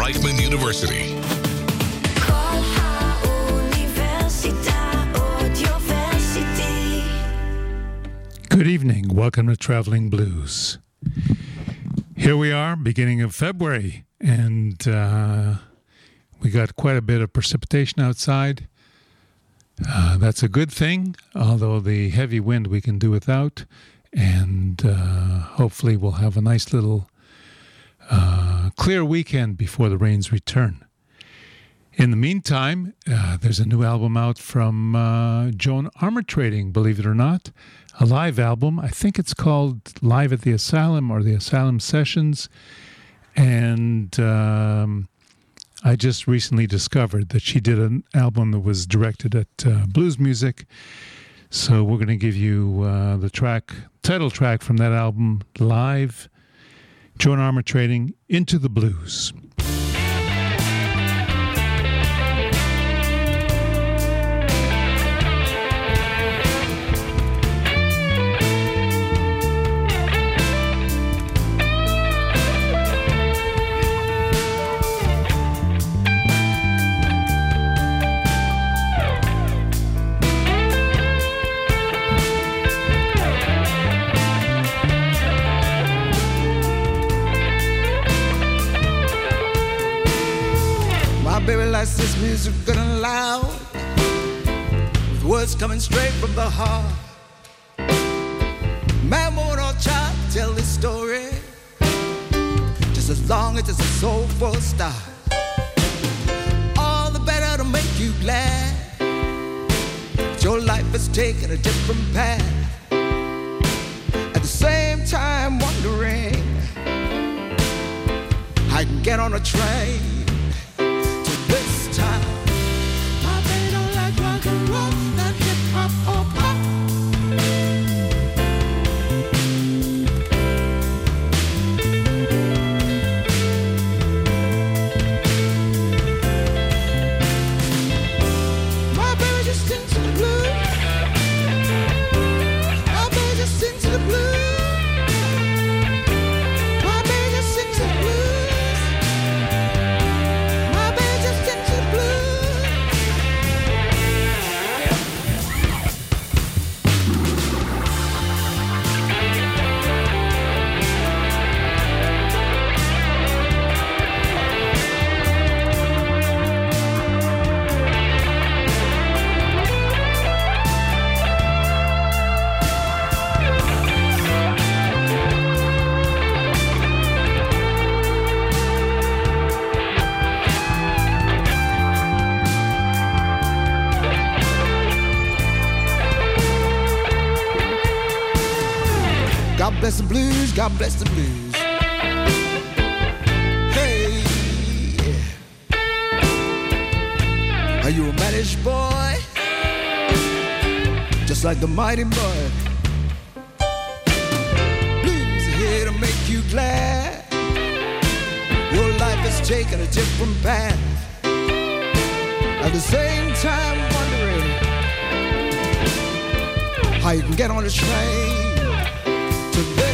Reichman University. Good evening. Welcome to Traveling Blues. Here we are, beginning of February, and uh, we got quite a bit of precipitation outside. Uh, that's a good thing, although the heavy wind we can do without, and uh, hopefully we'll have a nice little uh, clear weekend before the rains return. In the meantime, uh, there's a new album out from uh, Joan Armatrading, believe it or not, a live album. I think it's called Live at the Asylum or the Asylum Sessions. And um, I just recently discovered that she did an album that was directed at uh, blues music. So we're going to give you uh, the track, title track from that album, Live, Joan Armatrading, Into the Blues. Likes this music good and loud, with words coming straight from the heart. Man, woman, or child, tell this story, just as long as it's a soulful start. All the better to make you glad. But your life has taken a different path. At the same time, wondering I can get on a train God bless the blues. Hey, are you a managed boy? Just like the mighty mud. Blues are here to make you glad. Your life has taken a different path. At the same time, wondering how you can get on a train That's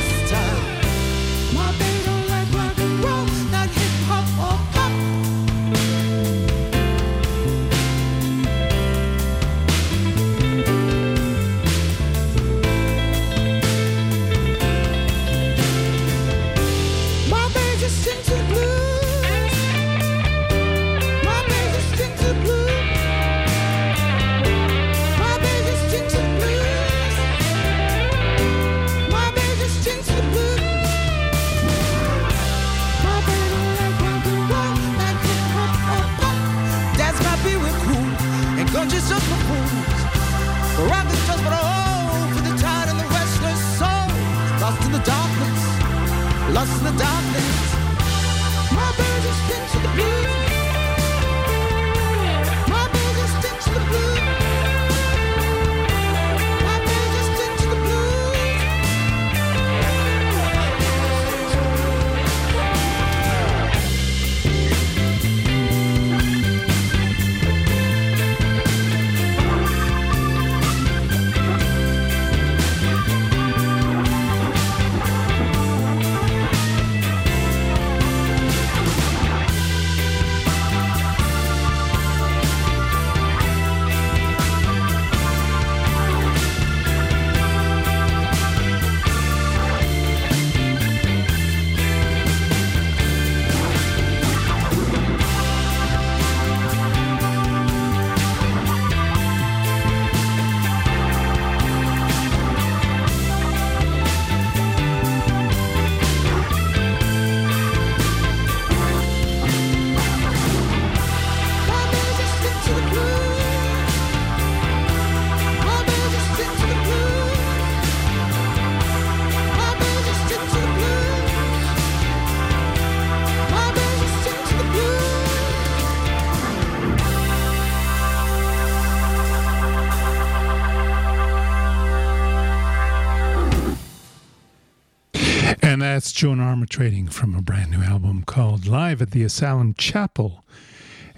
Armatrading from a brand new album called Live at the Asylum Chapel.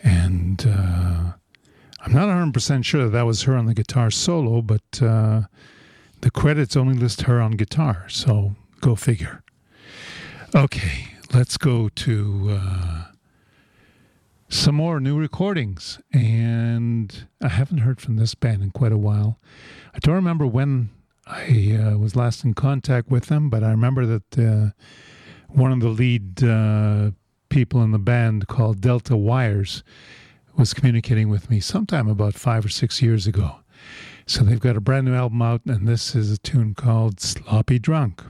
And uh, I'm not 100% sure that, that was her on the guitar solo, but uh, the credits only list her on guitar. So go figure. Okay, let's go to uh, some more new recordings. And I haven't heard from this band in quite a while. I don't remember when I uh, was last in contact with them, but I remember that uh, one of the lead uh, people in the band called Delta Wires was communicating with me sometime about five or six years ago. So they've got a brand new album out, and this is a tune called Sloppy Drunk.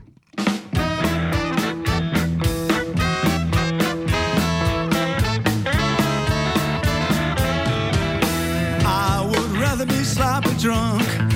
I would rather be sloppy drunk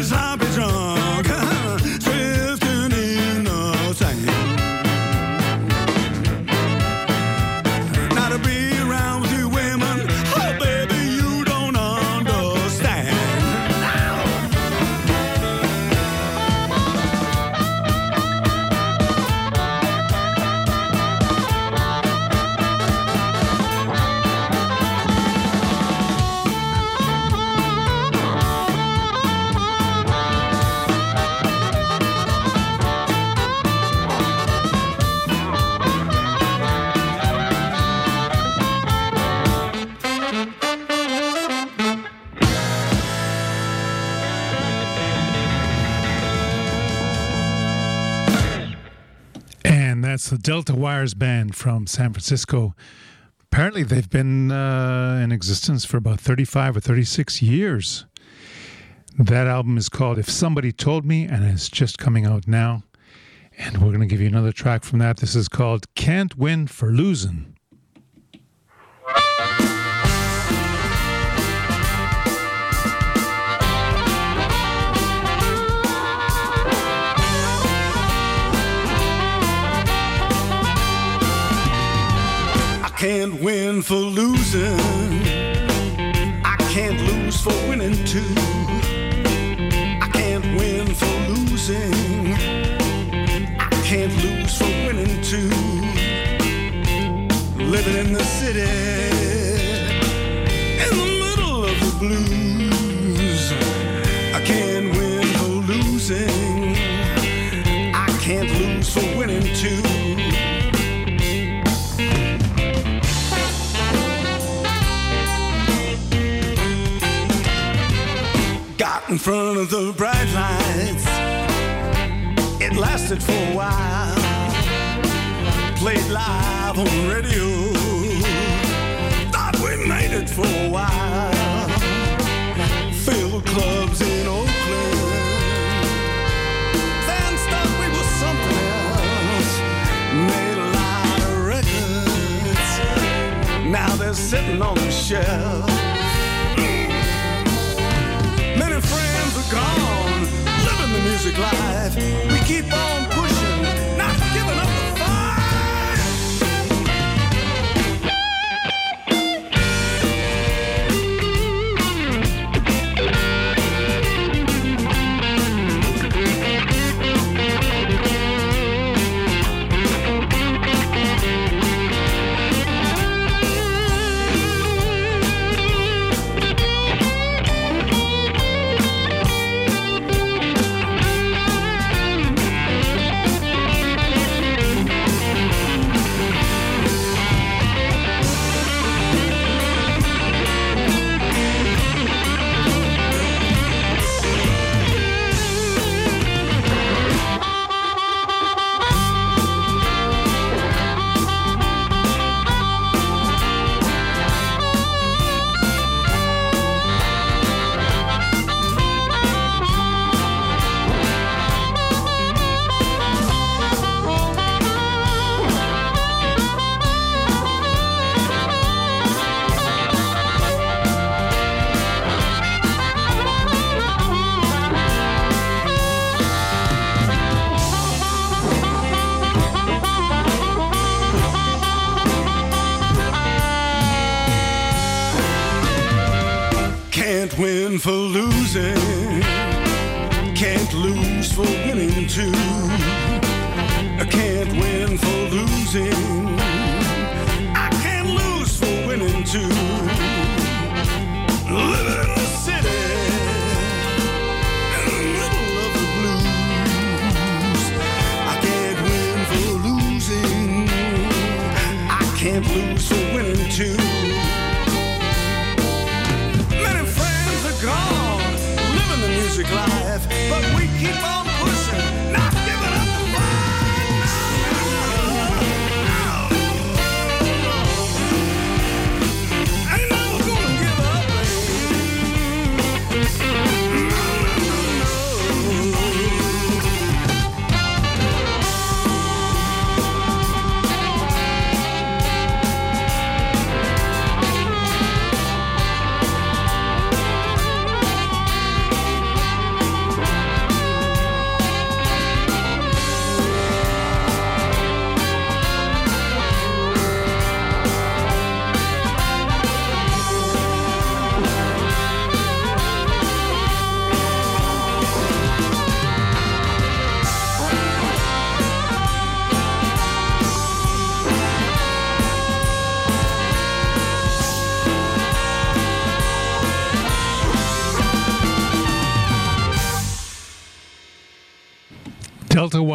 rather be the Delta Wires Band from San Francisco. Apparently, they've been uh, in existence for about 35 or 36 years. That album is called If Somebody Told Me, and it's just coming out now. And we're going to give you another track from that. This is called Can't Win for Losing. Can't win for losing. I can't lose for winning too. I can't win for losing. I can't lose for winning too. Living in the city, in the middle of the blues. In front of the bright lights. It lasted for a while. Played live on the radio. Thought we made it for a while. Filled clubs in Oakland. Fans thought we were something else. Made a lot of records. Now they're sitting on the shelf. Music life. We keep on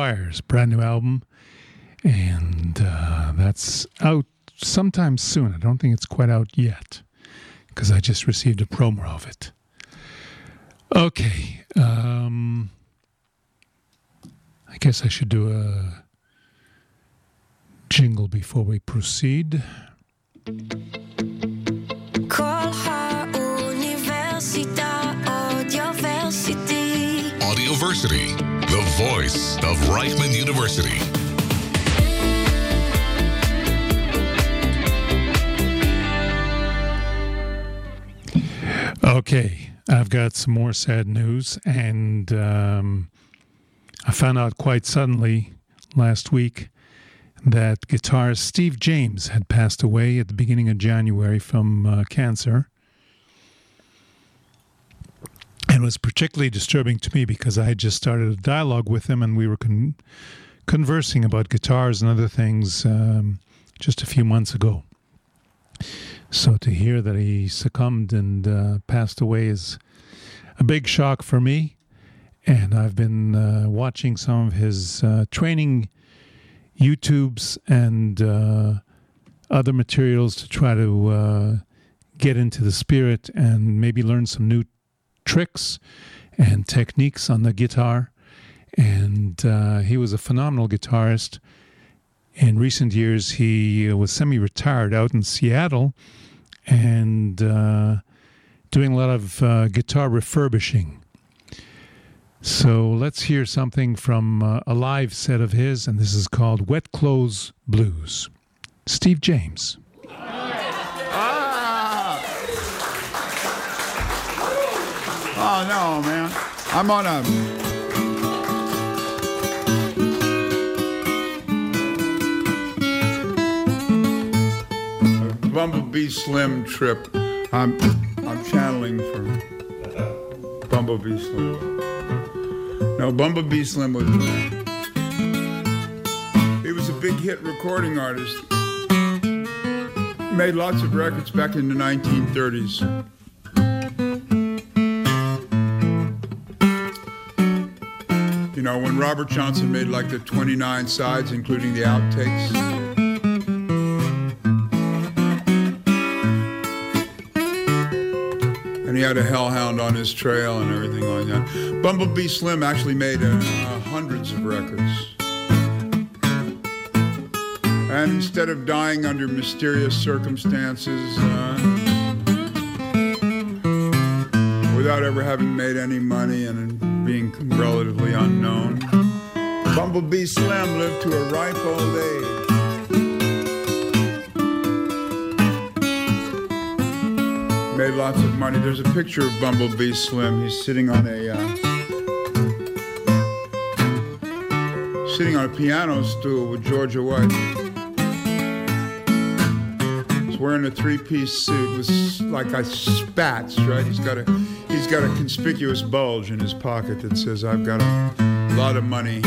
Wires, brand new album, and uh, that's out sometime soon. I don't think it's quite out yet because I just received a promo of it. Okay, um, I guess I should do a jingle before we proceed. Audioversity. The voice of Reichman University. Okay, I've got some more sad news, and um, I found out quite suddenly last week that guitarist Steve James had passed away at the beginning of January from uh, cancer. And it was particularly disturbing to me because I had just started a dialogue with him and we were con- conversing about guitars and other things um, just a few months ago. So to hear that he succumbed and uh, passed away is a big shock for me. And I've been uh, watching some of his uh, training YouTubes and uh, other materials to try to uh, get into the spirit and maybe learn some new tricks and techniques on the guitar. And uh, he was a phenomenal guitarist. In recent years, he uh, was semi retired out in Seattle and uh, doing a lot of uh, guitar refurbishing. So let's hear something from uh, a live set of his, and this is called Wet Clothes Blues. Steve James. Oh no, man! I'm on a. Bumblebee Slim trip. I'm I'm channeling for Bumblebee Slim. No, Bumblebee Slim was. He was a big hit recording artist made lots of records back in the 1930s. Know, when Robert Johnson made like the 29 sides, including the outtakes. And he had a hellhound on his trail and everything like that. Bumblebee Slim actually made uh, uh, hundreds of records. And instead of dying under mysterious circumstances, uh, without ever having made any money and being relatively unknown, Bumblebee Slim lived to a ripe old age. Made lots of money. There's a picture of Bumblebee Slim. He's sitting on a uh, sitting on a piano stool with Georgia White. He's wearing a three-piece suit with like a spats, right? He's got a he's got a conspicuous bulge in his pocket that says, "I've got a lot of money."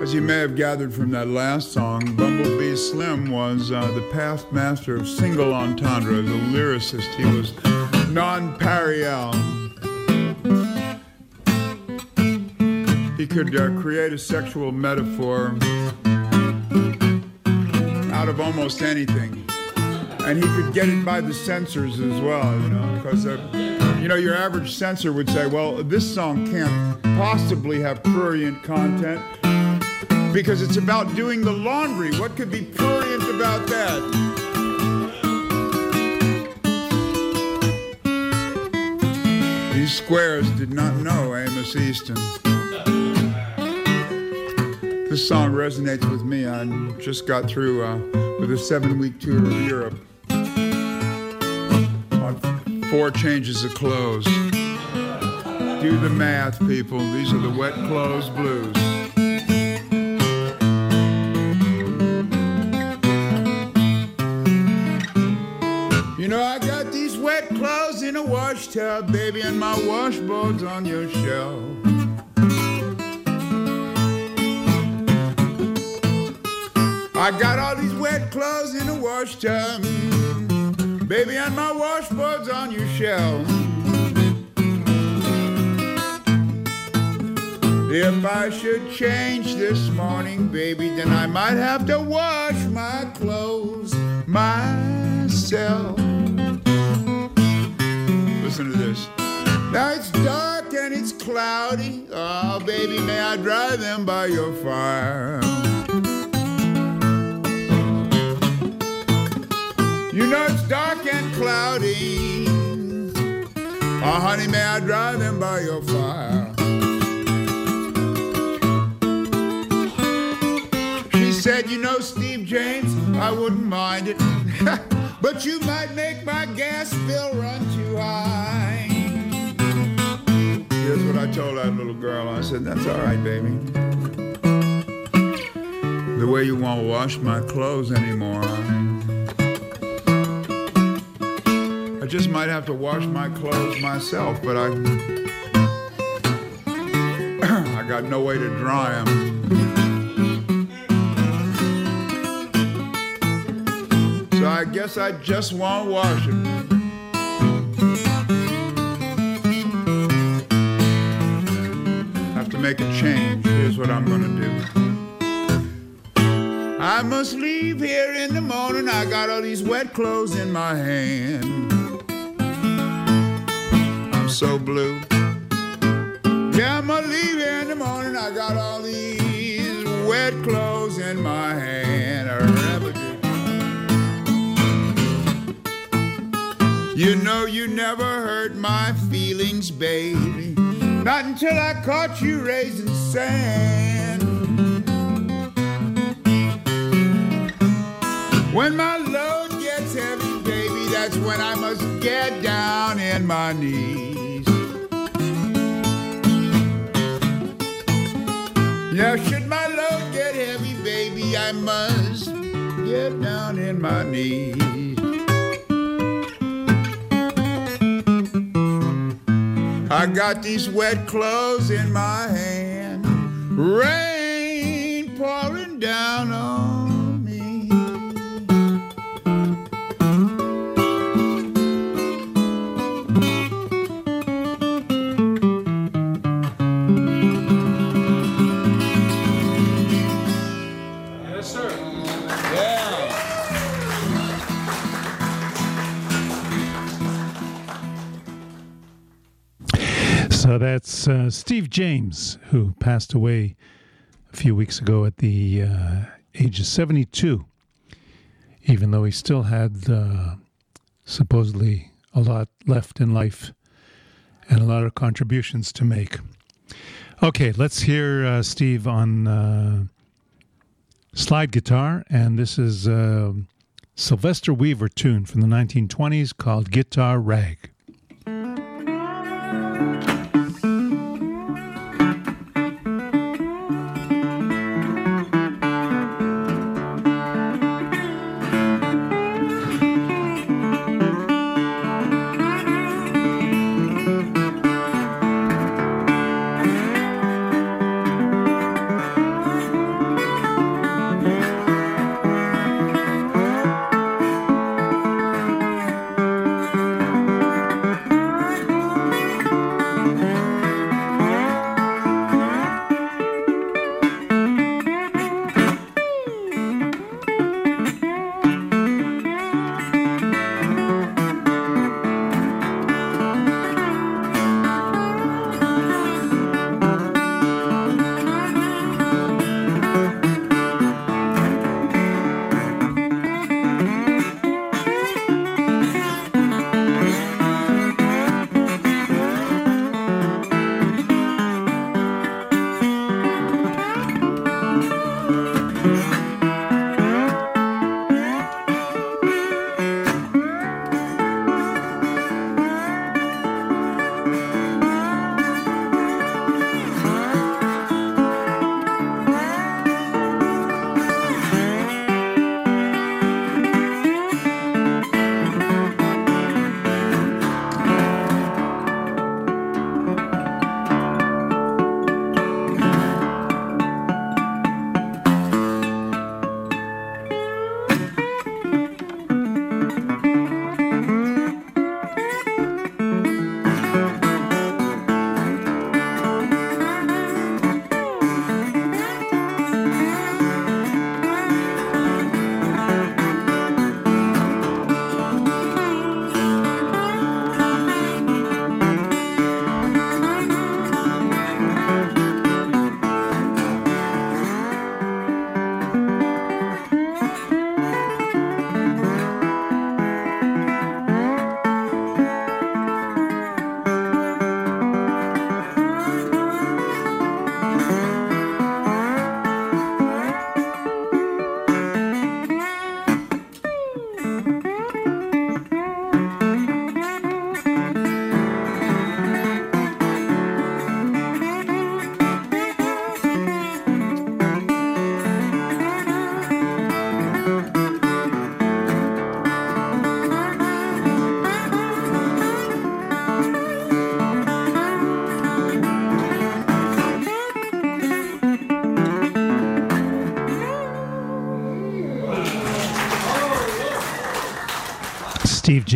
As you may have gathered from that last song, Bumblebee Slim was uh, the past master of single entendre, the lyricist. He was non-parial. He could uh, create a sexual metaphor out of almost anything. And he could get it by the censors as well, you know, because, uh, you know, your average censor would say, well, this song can't possibly have prurient content because it's about doing the laundry. What could be prurient about that? These squares did not know Amos Easton. This song resonates with me. I just got through uh, with a seven week tour of Europe four changes of clothes. Do the math, people. These are the wet clothes blues. You know, I got these wet clothes in a wash tub, baby, and my washboard's on your shelf. I got all these wet clothes in a wash tub, baby, and my washboard's on your shelf. If I should change this morning, baby, then I might have to wash my clothes myself. Listen to this. Now it's dark and it's cloudy. Oh, baby, may I dry them by your fire? You know it's dark and cloudy. Oh, honey, may I drive in by your fire? She said, You know, Steve James, I wouldn't mind it. but you might make my gas bill run too high. Here's what I told that little girl. I said, That's all right, baby. The way you won't wash my clothes anymore. I just might have to wash my clothes myself, but I I got no way to dry them. So I guess I just won't wash it. Have to make a change. Here's what I'm gonna do. I must leave here in the morning. I got all these wet clothes in my hand. So blue. Yeah, I'm gonna leave here in the morning. I got all these wet clothes in my hand. You know you never hurt my feelings, baby. Not until I caught you raising sand. When my load gets heavy, baby, that's when I must get down in my knees. Yeah, should my load get heavy, baby, I must get down in my knees. I got these wet clothes in my hand, rain pouring down on that's uh, Steve James, who passed away a few weeks ago at the uh, age of 72, even though he still had uh, supposedly a lot left in life and a lot of contributions to make. Okay, let's hear uh, Steve on uh, slide guitar, and this is a Sylvester Weaver tune from the 1920s called Guitar Rag.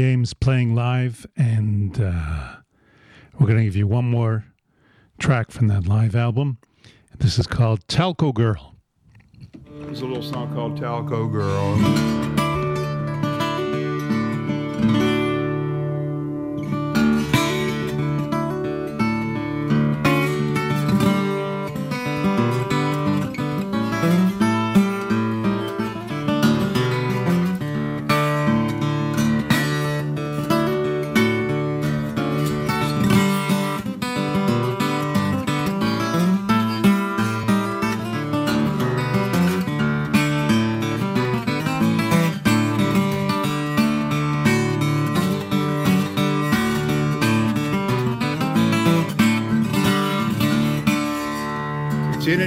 James playing live, and uh, we're going to give you one more track from that live album. This is called Talco Girl. There's a little song called Talco Girl.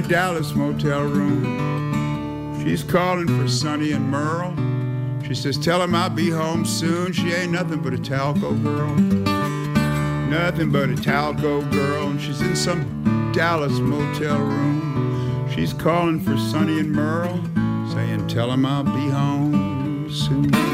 Dallas motel room. She's calling for Sonny and Merle. She says, Tell him I'll be home soon. She ain't nothing but a talco girl. Nothing but a talco girl. And she's in some Dallas motel room. She's calling for Sonny and Merle, saying, Tell him I'll be home soon.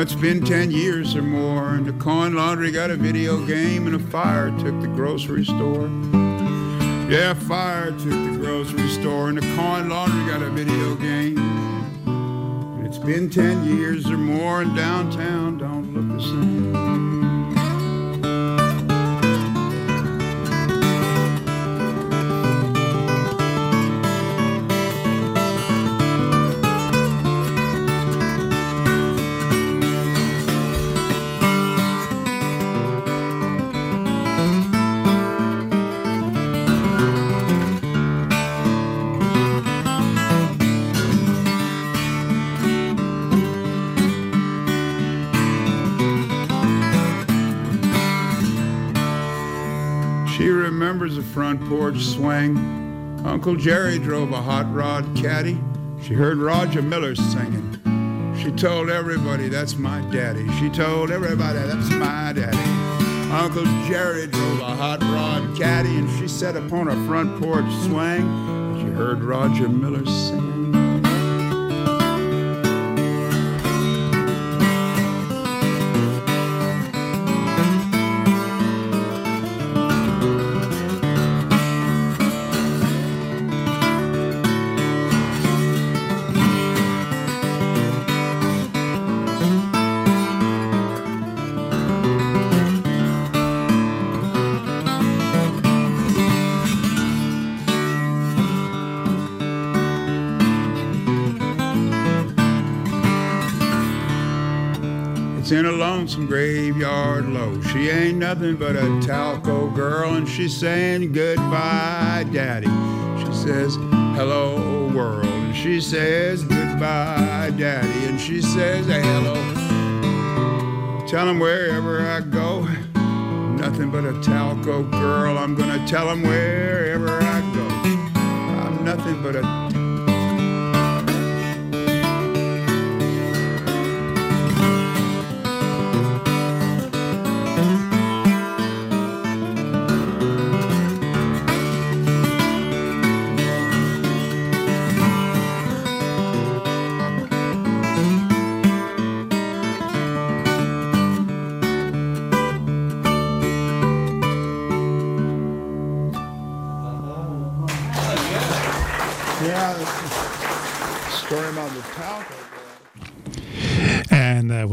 It's been 10 years or more, and the coin laundry got a video game, and a fire took the grocery store. Yeah, fire took the grocery store, and the coin laundry got a video game. And it's been 10 years or more, and downtown don't look the same. Remembers the front porch swing. Uncle Jerry drove a hot rod caddy. She heard Roger Miller singing. She told everybody, that's my daddy. She told everybody, that's my daddy. Uncle Jerry drove a hot rod caddy, and she sat upon a front porch swing. She heard Roger Miller singing. A graveyard low. She ain't nothing but a talco girl, and she's saying goodbye, daddy. She says, hello, world. And she says, goodbye, daddy. And she says, hello. Tell him wherever I go, nothing but a talco girl. I'm gonna tell him wherever I go. I'm nothing but a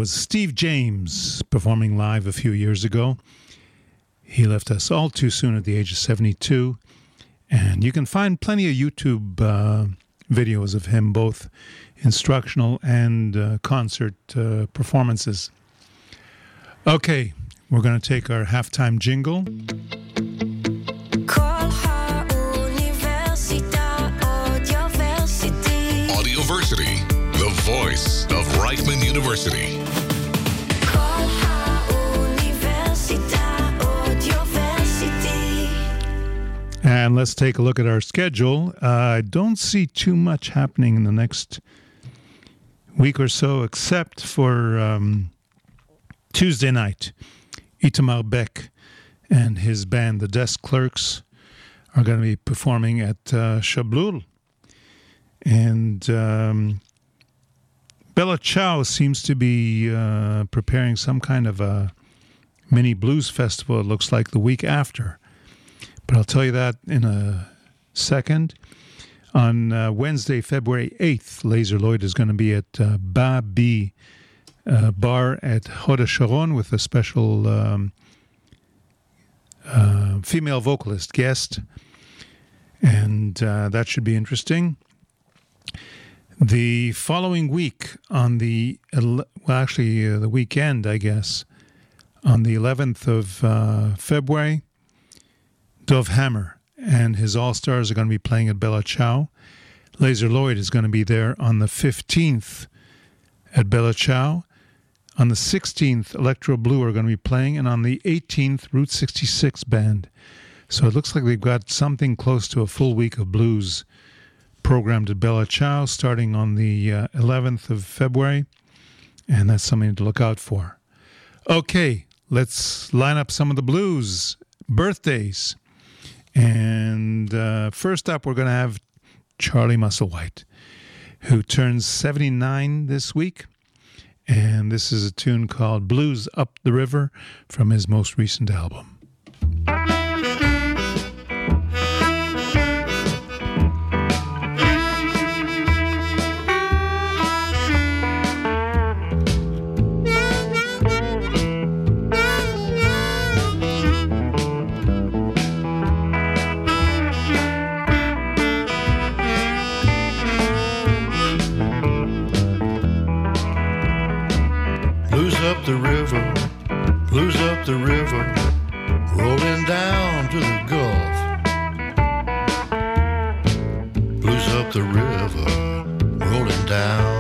was Steve James performing live a few years ago. He left us all too soon at the age of 72. And you can find plenty of YouTube uh, videos of him, both instructional and uh, concert uh, performances. Okay, we're going to take our halftime jingle. Reichman University. And let's take a look at our schedule. Uh, I don't see too much happening in the next week or so, except for um, Tuesday night. Itamar Beck and his band, the Desk Clerks, are going to be performing at uh, Shablul. And um, Bella Ciao seems to be uh, preparing some kind of a mini blues festival, it looks like, the week after. But I'll tell you that in a second. On uh, Wednesday, February 8th, Lazer Lloyd is going to be at uh, Ba B uh, Bar at Hod Sharon with a special um, uh, female vocalist guest. And uh, that should be interesting. The following week, on the well, actually uh, the weekend, I guess, on the 11th of uh, February, Dov Hammer and his All Stars are going to be playing at Bella Ciao. Lazer Lloyd is going to be there on the 15th at Bella Ciao. On the 16th, Electro Blue are going to be playing, and on the 18th, Route 66 Band. So it looks like they've got something close to a full week of blues programmed at Bella Ciao starting on the uh, 11th of February, and that's something to look out for. Okay, let's line up some of the blues birthdays. And uh, first up, we're going to have Charlie Musselwhite, who turns 79 this week. And this is a tune called Blues Up the River from his most recent album. The river, blues up the river, rolling down to the Gulf. Blues up the river, rolling down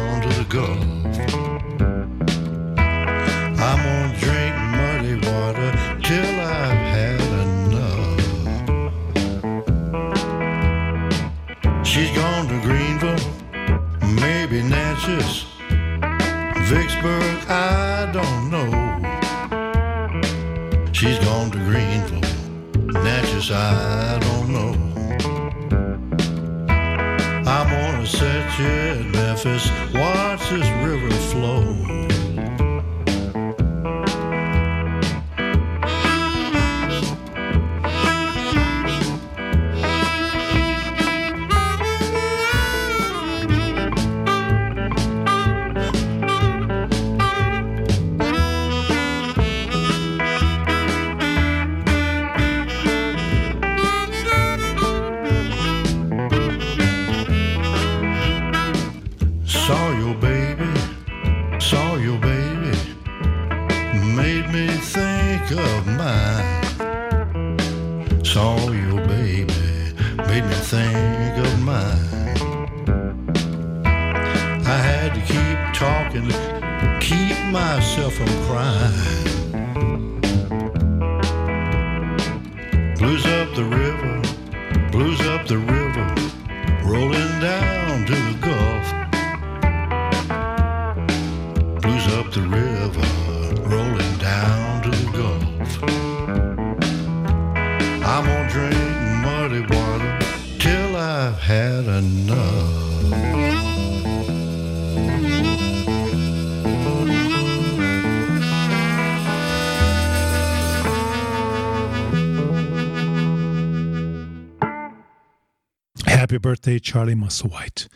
Happy birthday, Charlie Musselwhite.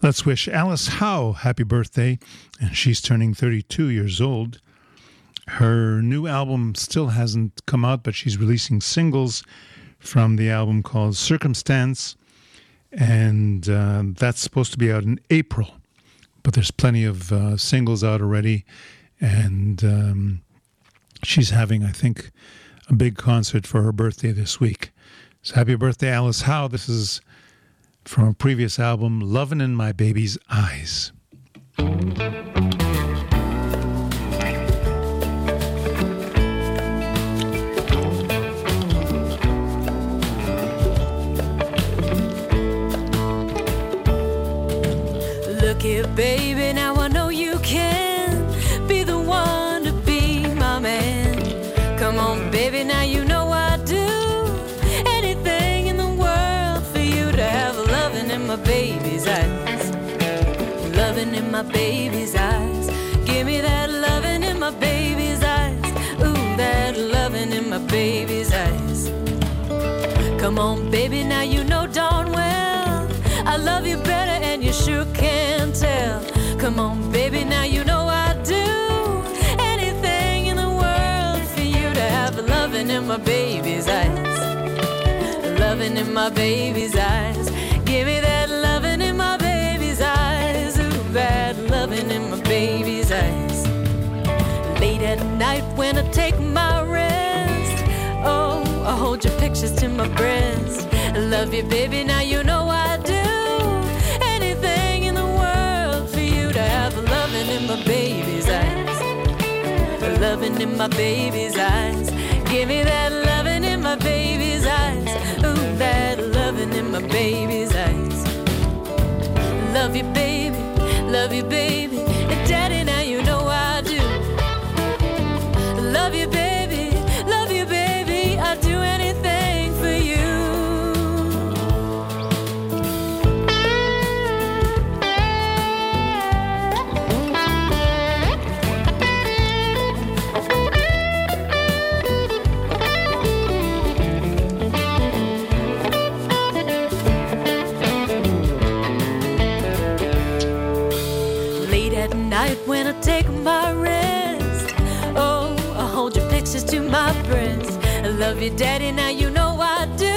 Let's wish Alice Howe happy birthday, and she's turning 32 years old. Her new album still hasn't come out, but she's releasing singles from the album called Circumstance, and uh, that's supposed to be out in April. But there's plenty of uh, singles out already, and um, she's having, I think, a big concert for her birthday this week. So happy birthday, Alice Howe. This is from a previous album, Lovin' in My Baby's Eyes. Look here, baby. Come on, baby, now you know darn well I love you better, and you sure can tell. Come on, baby, now you know I do anything in the world for you to have loving in my baby's eyes. Loving in my baby's eyes. Give me that loving in my baby's eyes. Ooh, that loving in my baby's eyes. Late at night when I take my rest. I hold your pictures to my breast. I love you, baby, now you know I do. Anything in the world for you to have loving in my baby's eyes. Loving in my baby's eyes. Give me that loving in my baby's eyes. Ooh, that loving in my baby's eyes. Love you, baby. Love you, baby. And daddy, now you know I do. Love you, baby. Love you, daddy. Now you know I do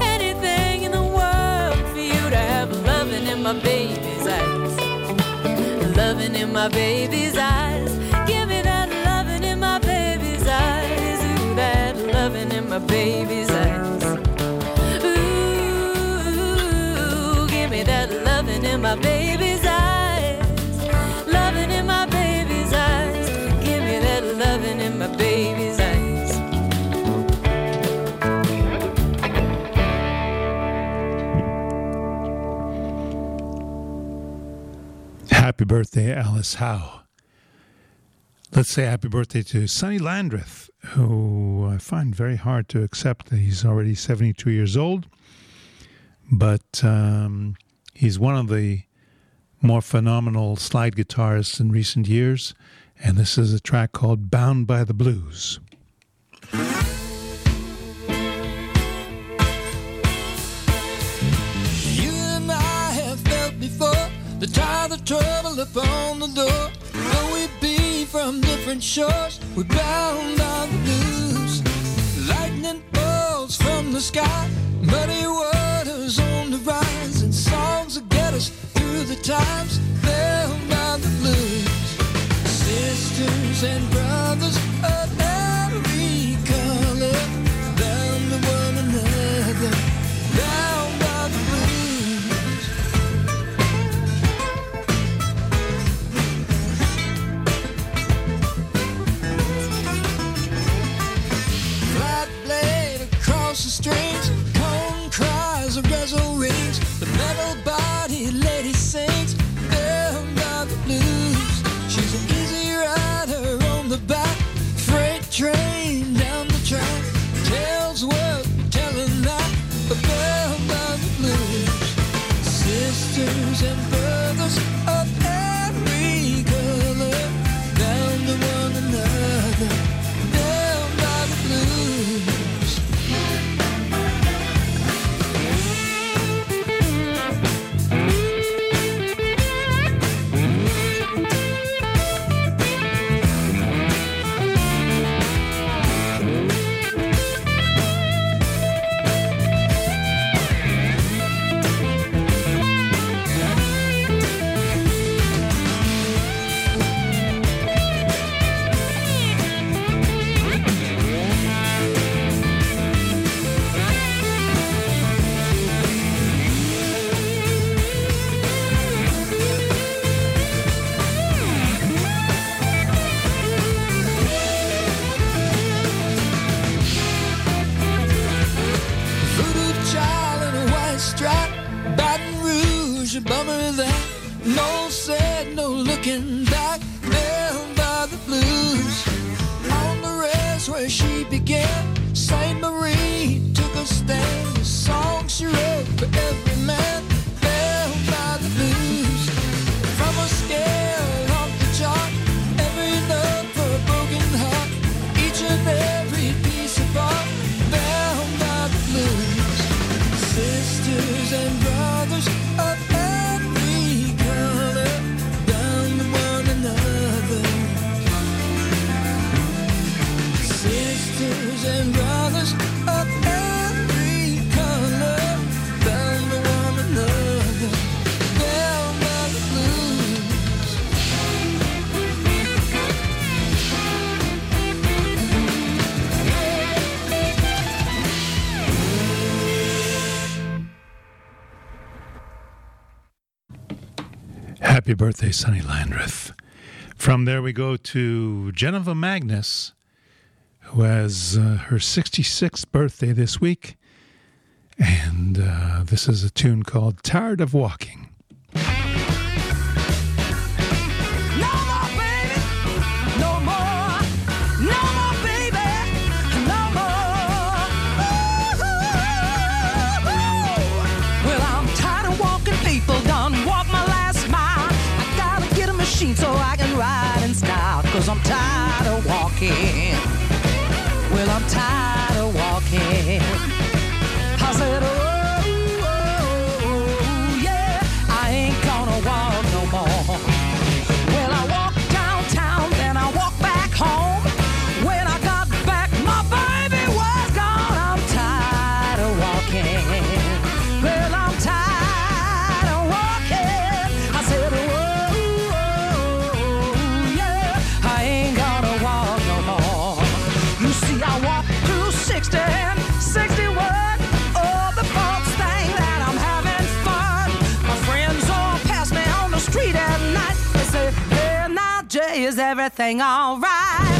anything in the world for you to have loving in my baby's eyes. Loving in my baby's eyes. Happy birthday, Alice Howe. Let's say happy birthday to Sonny Landreth, who I find very hard to accept that he's already 72 years old. But um, he's one of the more phenomenal slide guitarists in recent years. And this is a track called Bound by the Blues. Before the tide of trouble upon the door. Though we be from different shores, we're bound by the blues. Lightning bolts from the sky, muddy waters on the rise, and songs that get us through the times. Bound by the blues. Sisters and brothers no back, bound by the blues. On the rest where she began, Sainte-Marie took a stand. The song she wrote for every man, Happy birthday, Sonny Landreth. From there, we go to Geneva Magnus, who has uh, her 66th birthday this week. And uh, this is a tune called Tired of Walking. Cause I'm tired of walking. Well, I'm tired everything all right?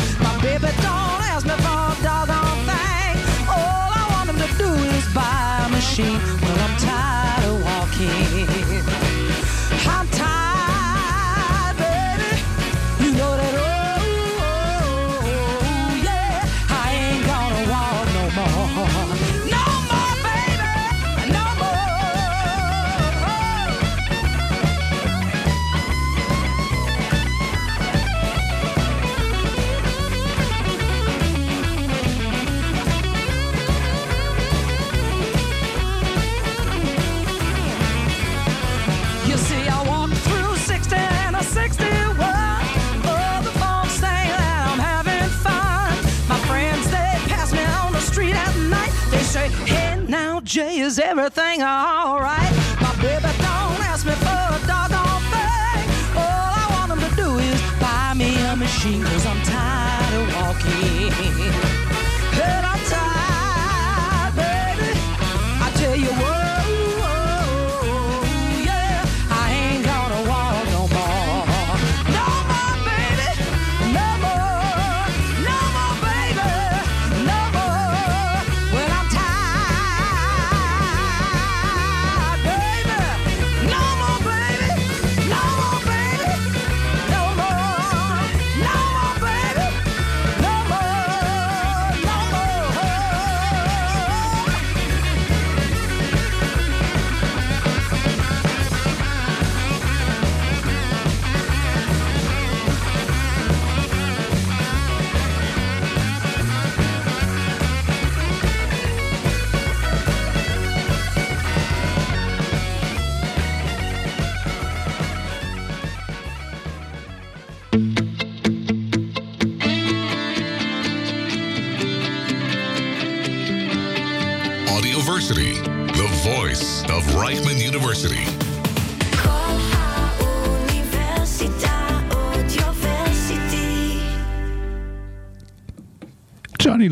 Is everything all right? My baby don't ask me for a doggone thing. All I want him to do is buy me a machine, cause I'm tired of walking.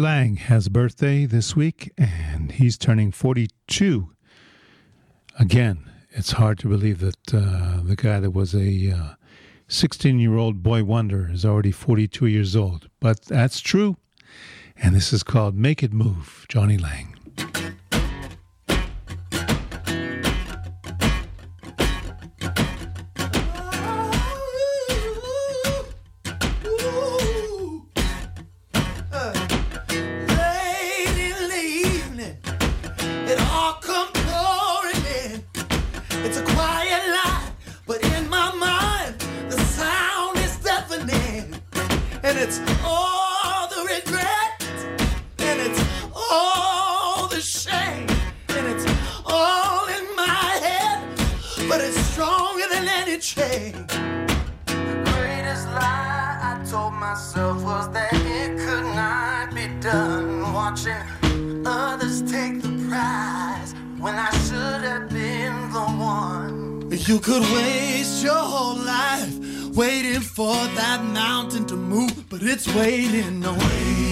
Lang has a birthday this week, and he's turning 42. Again, it's hard to believe that uh, the guy that was a 16 year old boy wonder is already 42 years old. But that's true. And this is called Make It Move, Jonny Lang. All the shame, and it's all in my head, but it's stronger than any chain. The greatest lie I told myself was that it could not be done. Watching others take the prize when I should have been the one. You could waste your whole life waiting for that mountain to move, but it's waiting on you.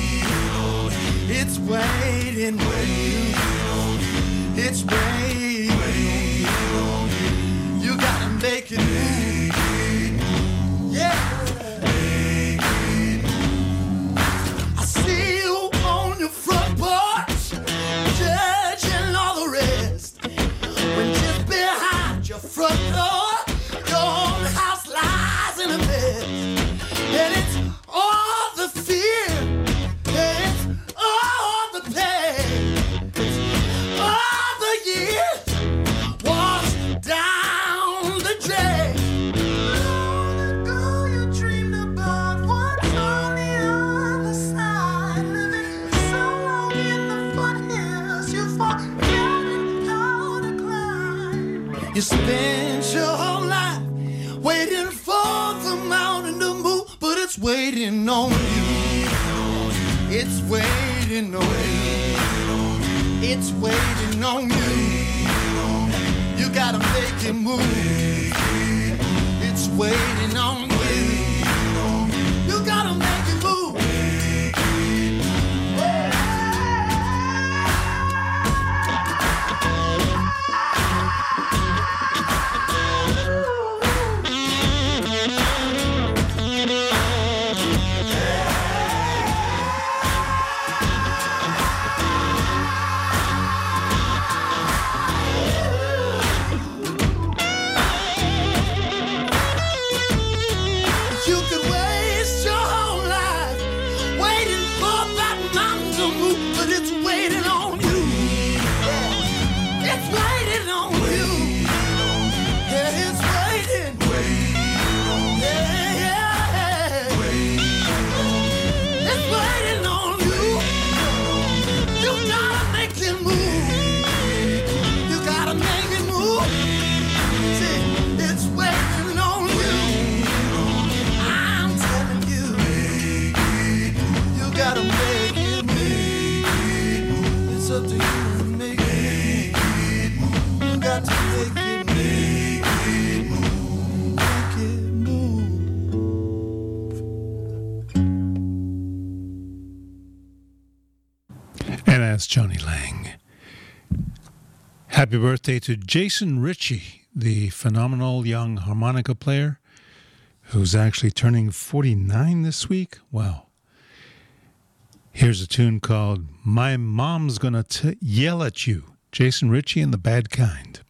It's waiting, waiting on you. It's waiting, waiting on you. You gotta make it. Make it. Yeah. waiting on you. It's waiting on you. You gotta make it move. It's waiting on you. Happy birthday to Jason Ricci, the phenomenal young harmonica player who's actually turning 49 this week. Wow. Here's a tune called My Mom's Gonna T- Yell at You, Jason Ricci and the Bad Kind.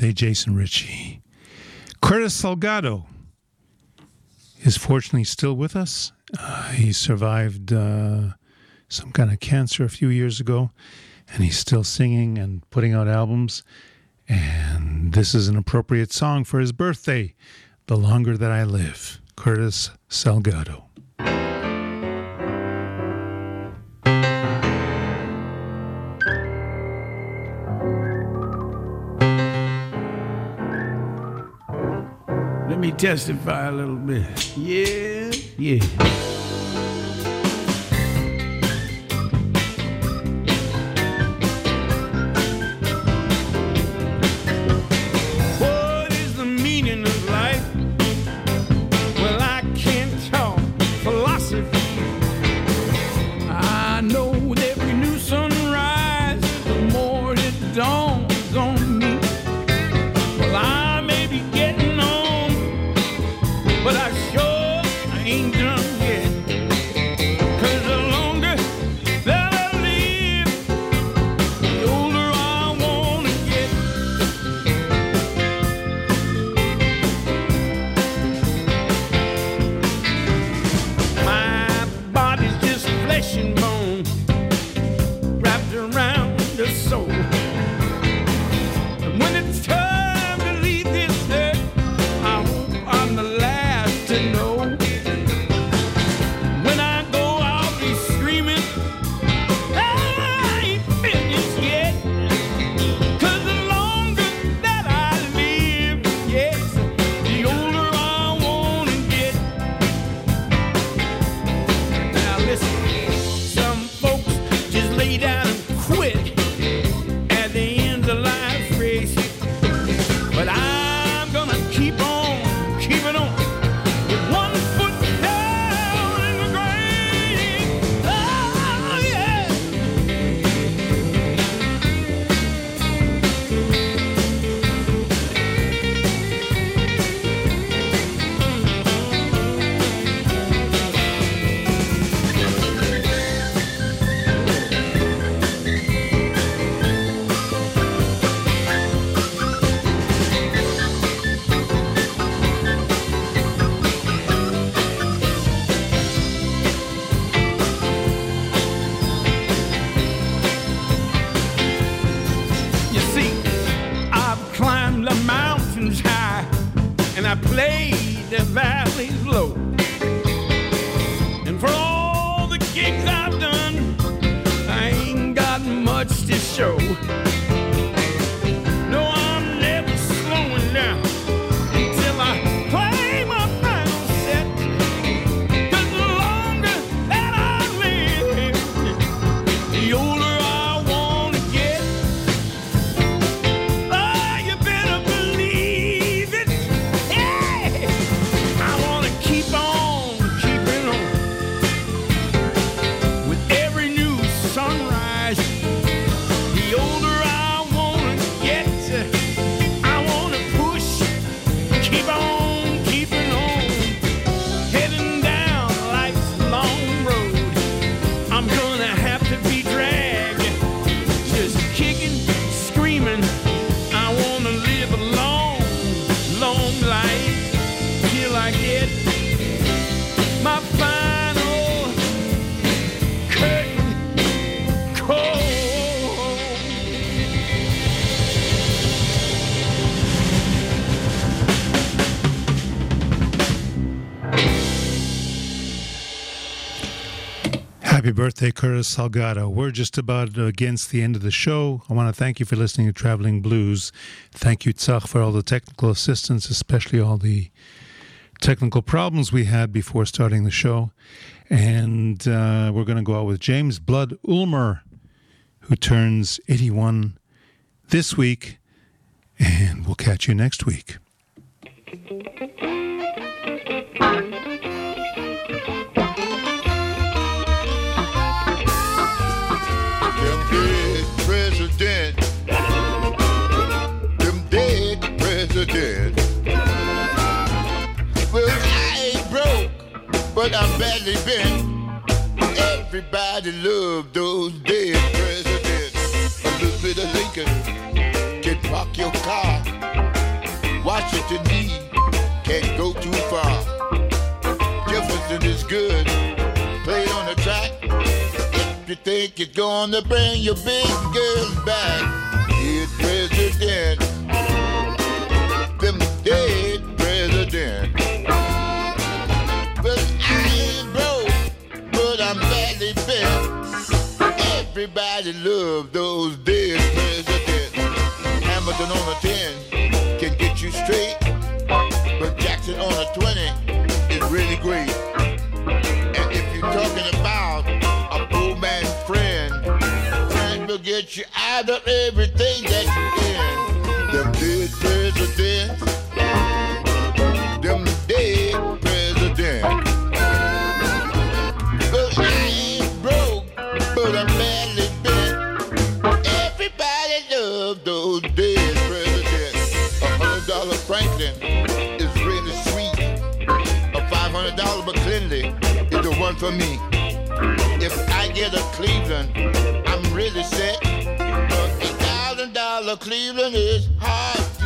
birthday, Jason Ricci. Curtis Salgado is fortunately still with us. Uh, he survived uh, some kind of cancer a few years ago, and he's still singing and putting out albums. And this is an appropriate song for his birthday, The Longer That I Live, Curtis Salgado. testify a little bit. Yeah, yeah. birthday, Curtis Salgado. We're just about against the end of the show. I want to thank you for listening to Traveling Blues. Thank you, Tzach, for all the technical assistance, especially all the technical problems we had before starting the show. And uh, we're going to go out with James Blood Ulmer, who turns 81 this week. And we'll catch you next week. been. Everybody loved those dead presidents. A little bit of Lincoln can park your car. Washington D can't go too far. Jefferson is good. Play on the track. If you think you're gonna bring your big girls back. Everybody loves those dead presidents. Hamilton on a 10 can get you straight, but Jackson on a 20 is really great. And if you're talking about a poor man friend, friend will get you out of everything that you're for me. If I get a Cleveland, I'm really set. But a thousand dollar Cleveland is hard